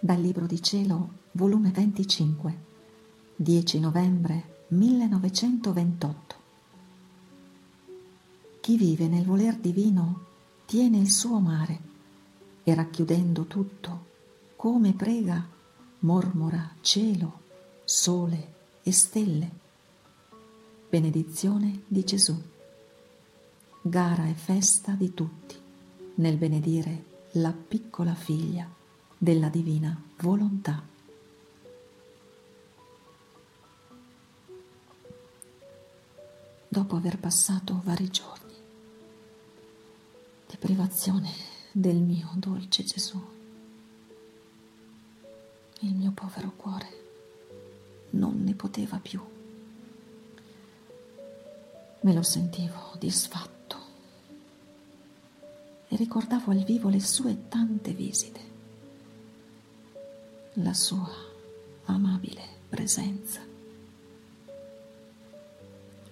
Dal Libro di Cielo, volume 25, 10 novembre 1928. Chi vive nel voler divino tiene il suo mare e racchiudendo tutto, come prega, mormora cielo, sole e stelle. Benedizione di Gesù. Gara e festa di tutti nel benedire la piccola figlia della divina volontà. Dopo aver passato vari giorni di privazione del mio dolce Gesù, il mio povero cuore non ne poteva più. Me lo sentivo disfatto e ricordavo al vivo le sue tante visite la sua amabile presenza,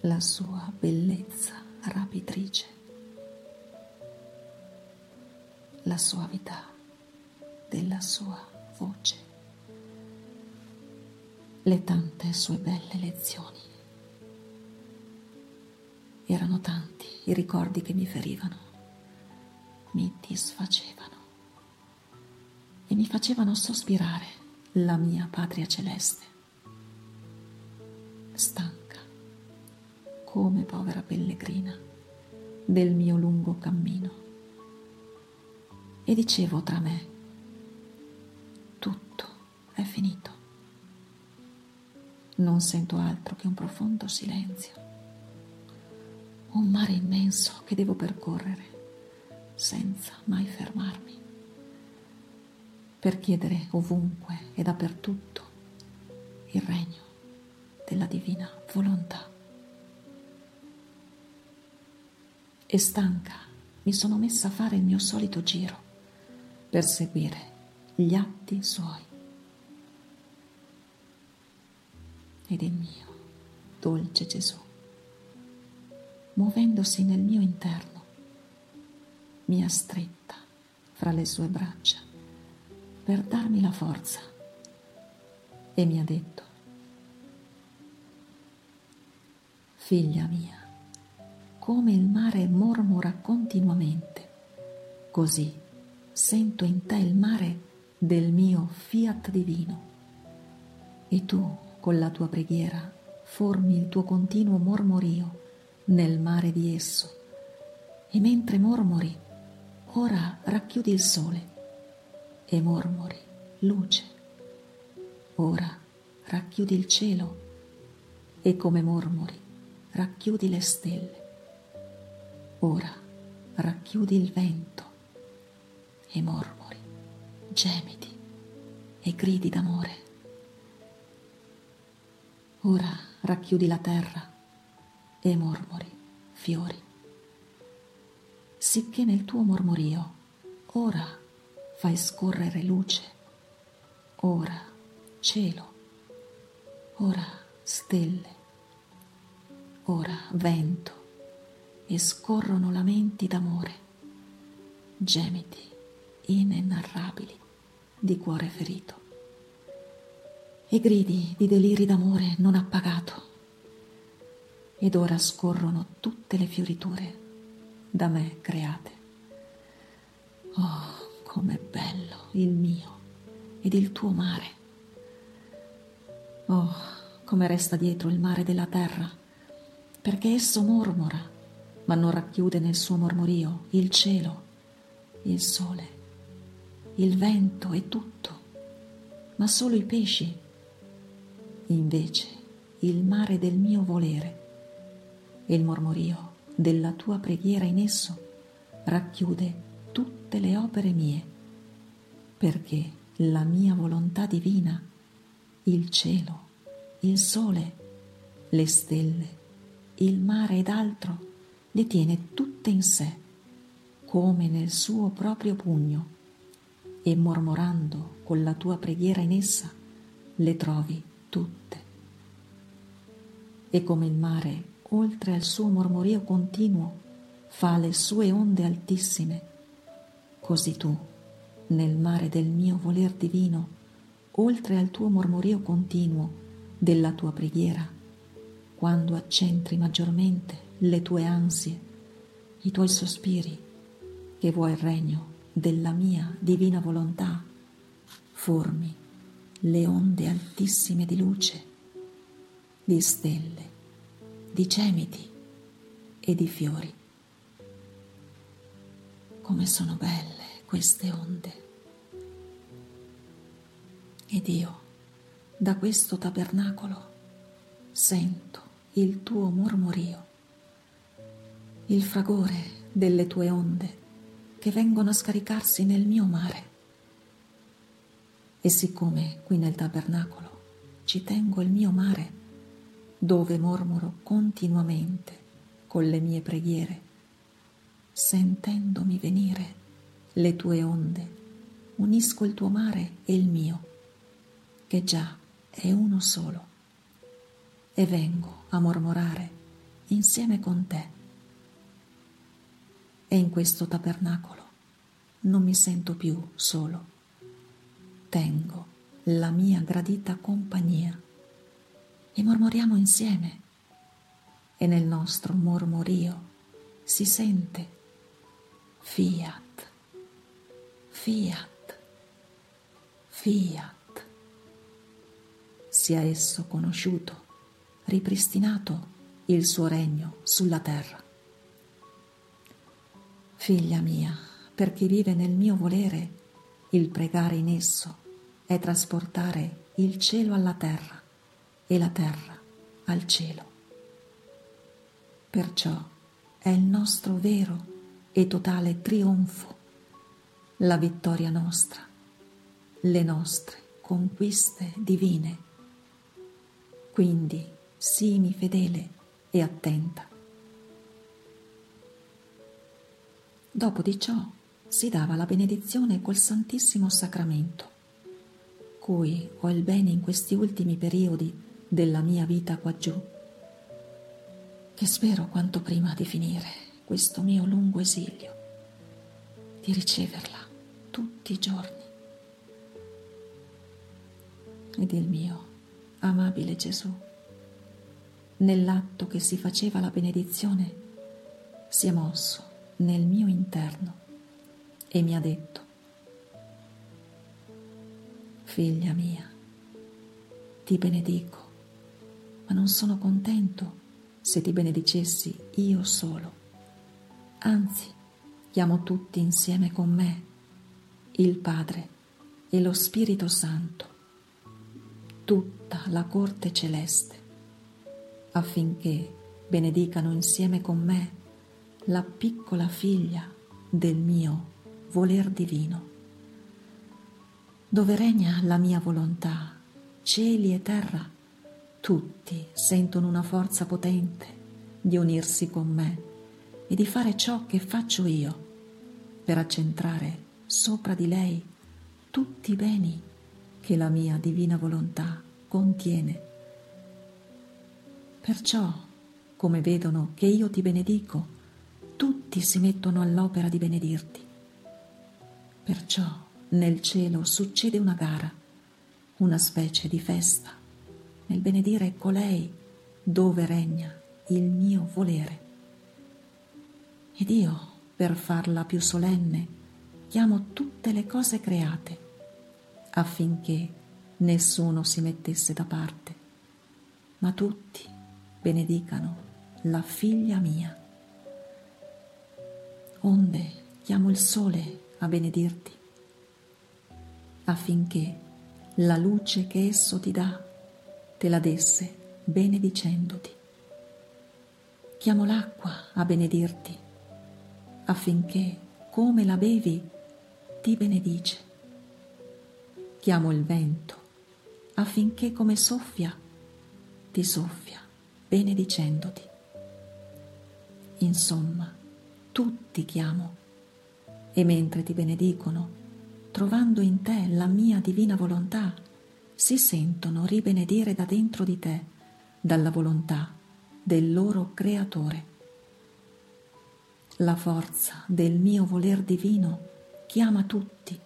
la sua bellezza rapitrice, la suavità della sua voce, le tante sue belle lezioni. Erano tanti i ricordi che mi ferivano, mi disfacevano mi facevano sospirare la mia patria celeste. Stanca, come povera pellegrina, del mio lungo cammino. E dicevo tra me, tutto è finito. Non sento altro che un profondo silenzio, un mare immenso che devo percorrere senza mai fermarmi per chiedere ovunque e dappertutto il regno della divina volontà. E stanca mi sono messa a fare il mio solito giro per seguire gli atti suoi. Ed il mio dolce Gesù, muovendosi nel mio interno, mi ha stretta fra le sue braccia per darmi la forza. E mi ha detto, figlia mia, come il mare mormora continuamente, così sento in te il mare del mio fiat divino. E tu con la tua preghiera formi il tuo continuo mormorio nel mare di esso. E mentre mormori ora racchiudi il sole e mormori, luce. Ora racchiudi il cielo e come mormori racchiudi le stelle. Ora racchiudi il vento e mormori, gemiti e gridi d'amore. Ora racchiudi la terra e mormori, fiori. Sicché nel tuo mormorio ora fai scorrere luce, ora cielo, ora stelle, ora vento. E scorrono lamenti d'amore, gemiti inenarrabili di cuore ferito. E gridi di deliri d'amore non appagato. Ed ora scorrono tutte le fioriture da me create. Oh, com'è bello il mio ed il tuo mare. Oh, come resta dietro il mare della terra, perché esso mormora, ma non racchiude nel suo mormorio il cielo, il sole, il vento e tutto, ma solo i pesci. Invece il mare del mio volere e il mormorio della tua preghiera in esso racchiude tutte le opere mie, perché la mia volontà divina, il cielo, il sole, le stelle, il mare ed altro, le tiene tutte in sé, come nel suo proprio pugno, e mormorando con la tua preghiera in essa, le trovi tutte. E come il mare, oltre al suo mormorio continuo, fa le sue onde altissime, Così tu, nel mare del mio voler divino, oltre al tuo mormorio continuo della tua preghiera, quando accentri maggiormente le tue ansie, i tuoi sospiri, che vuoi il regno della mia divina volontà, formi le onde altissime di luce, di stelle, di cemiti e di fiori. Come sono belle queste onde. Ed io, da questo tabernacolo, sento il tuo mormorio, il fragore delle tue onde che vengono a scaricarsi nel mio mare. E siccome qui nel tabernacolo ci tengo il mio mare, dove mormoro continuamente con le mie preghiere, sentendomi venire le tue onde, unisco il tuo mare e il mio, che già è uno solo, e vengo a mormorare insieme con te. E in questo tabernacolo non mi sento più solo. Tengo la mia gradita compagnia e mormoriamo insieme. E nel nostro mormorio si sente fiat, fiat, fiat, sia esso conosciuto, ripristinato il suo regno sulla terra. Figlia mia, per chi vive nel mio volere, il pregare in esso è trasportare il cielo alla terra e la terra al cielo. Perciò è il nostro vero e totale trionfo, la vittoria nostra, le nostre conquiste divine. Quindi sii fedele e attenta. Dopo di ciò si dava la benedizione col Santissimo Sacramento, cui ho il bene in questi ultimi periodi della mia vita quaggiù, che spero quanto prima di finire questo mio lungo esilio, di riceverla tutti i giorni. Ed il mio amabile Gesù, nell'atto che si faceva la benedizione, si è mosso nel mio interno e mi ha detto, figlia mia, ti benedico, ma non sono contento se ti benedicessi io solo. Anzi, chiamo tutti insieme con me, il Padre e lo Spirito Santo, tutta la corte celeste, affinché benedicano insieme con me la piccola figlia del mio voler divino. Dove regna la mia volontà, cieli e terra, tutti sentono una forza potente di unirsi con me e di fare ciò che faccio io per accentrare sopra di lei tutti i beni che la mia divina volontà contiene. Perciò, come vedono che io ti benedico, tutti si mettono all'opera di benedirti. Perciò nel cielo succede una gara, una specie di festa, nel benedire colei dove regna il mio volere. Ed io, per farla più solenne, chiamo tutte le cose create, affinché nessuno si mettesse da parte, ma tutti benedicano la figlia mia. Onde chiamo il sole a benedirti, affinché la luce che esso ti dà te la desse benedicendoti. Chiamo l'acqua a benedirti, affinché come la bevi ti benedice. Chiamo il vento, affinché come soffia ti soffia benedicendoti. Insomma, tutti chiamo e mentre ti benedicono, trovando in te la mia divina volontà, si sentono ribenedire da dentro di te, dalla volontà del loro Creatore. La forza del mio voler divino chiama tutti,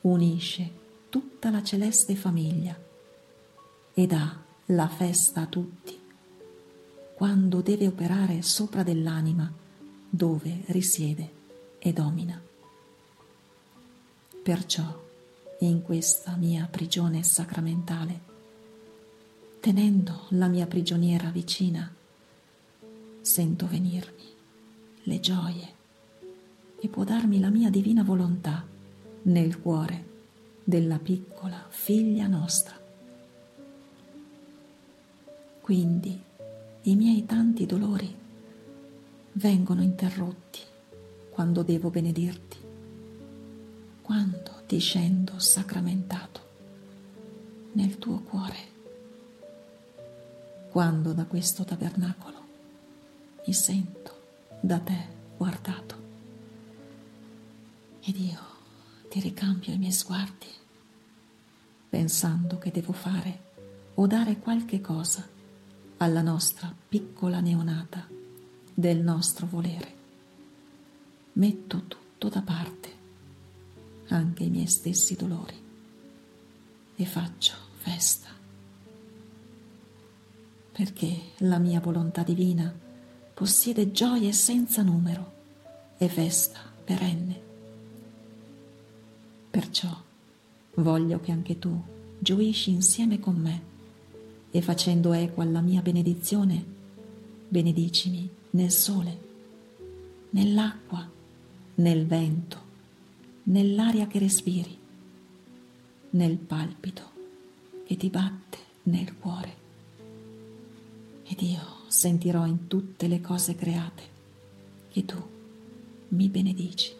unisce tutta la celeste famiglia e dà la festa a tutti quando deve operare sopra dell'anima dove risiede e domina. Perciò in questa mia prigione sacramentale, tenendo la mia prigioniera vicina, sento venirmi le gioie e può darmi la mia divina volontà nel cuore della piccola figlia nostra. Quindi i miei tanti dolori vengono interrotti quando devo benedirti, quando ti scendo sacramentato nel tuo cuore, quando da questo tabernacolo mi sento da te guardato ed io ti ricambio i miei sguardi pensando che devo fare o dare qualche cosa alla nostra piccola neonata del nostro volere. Metto tutto da parte, anche i miei stessi dolori, e faccio festa, perché la mia volontà divina possiede gioie senza numero e festa perenne. Perciò voglio che anche tu gioisci insieme con me e facendo eco alla mia benedizione, benedicimi nel sole, nell'acqua, nel vento, nell'aria che respiri, nel palpito che ti batte nel cuore. Ed io sentirò in tutte le cose create che tu mi benedici.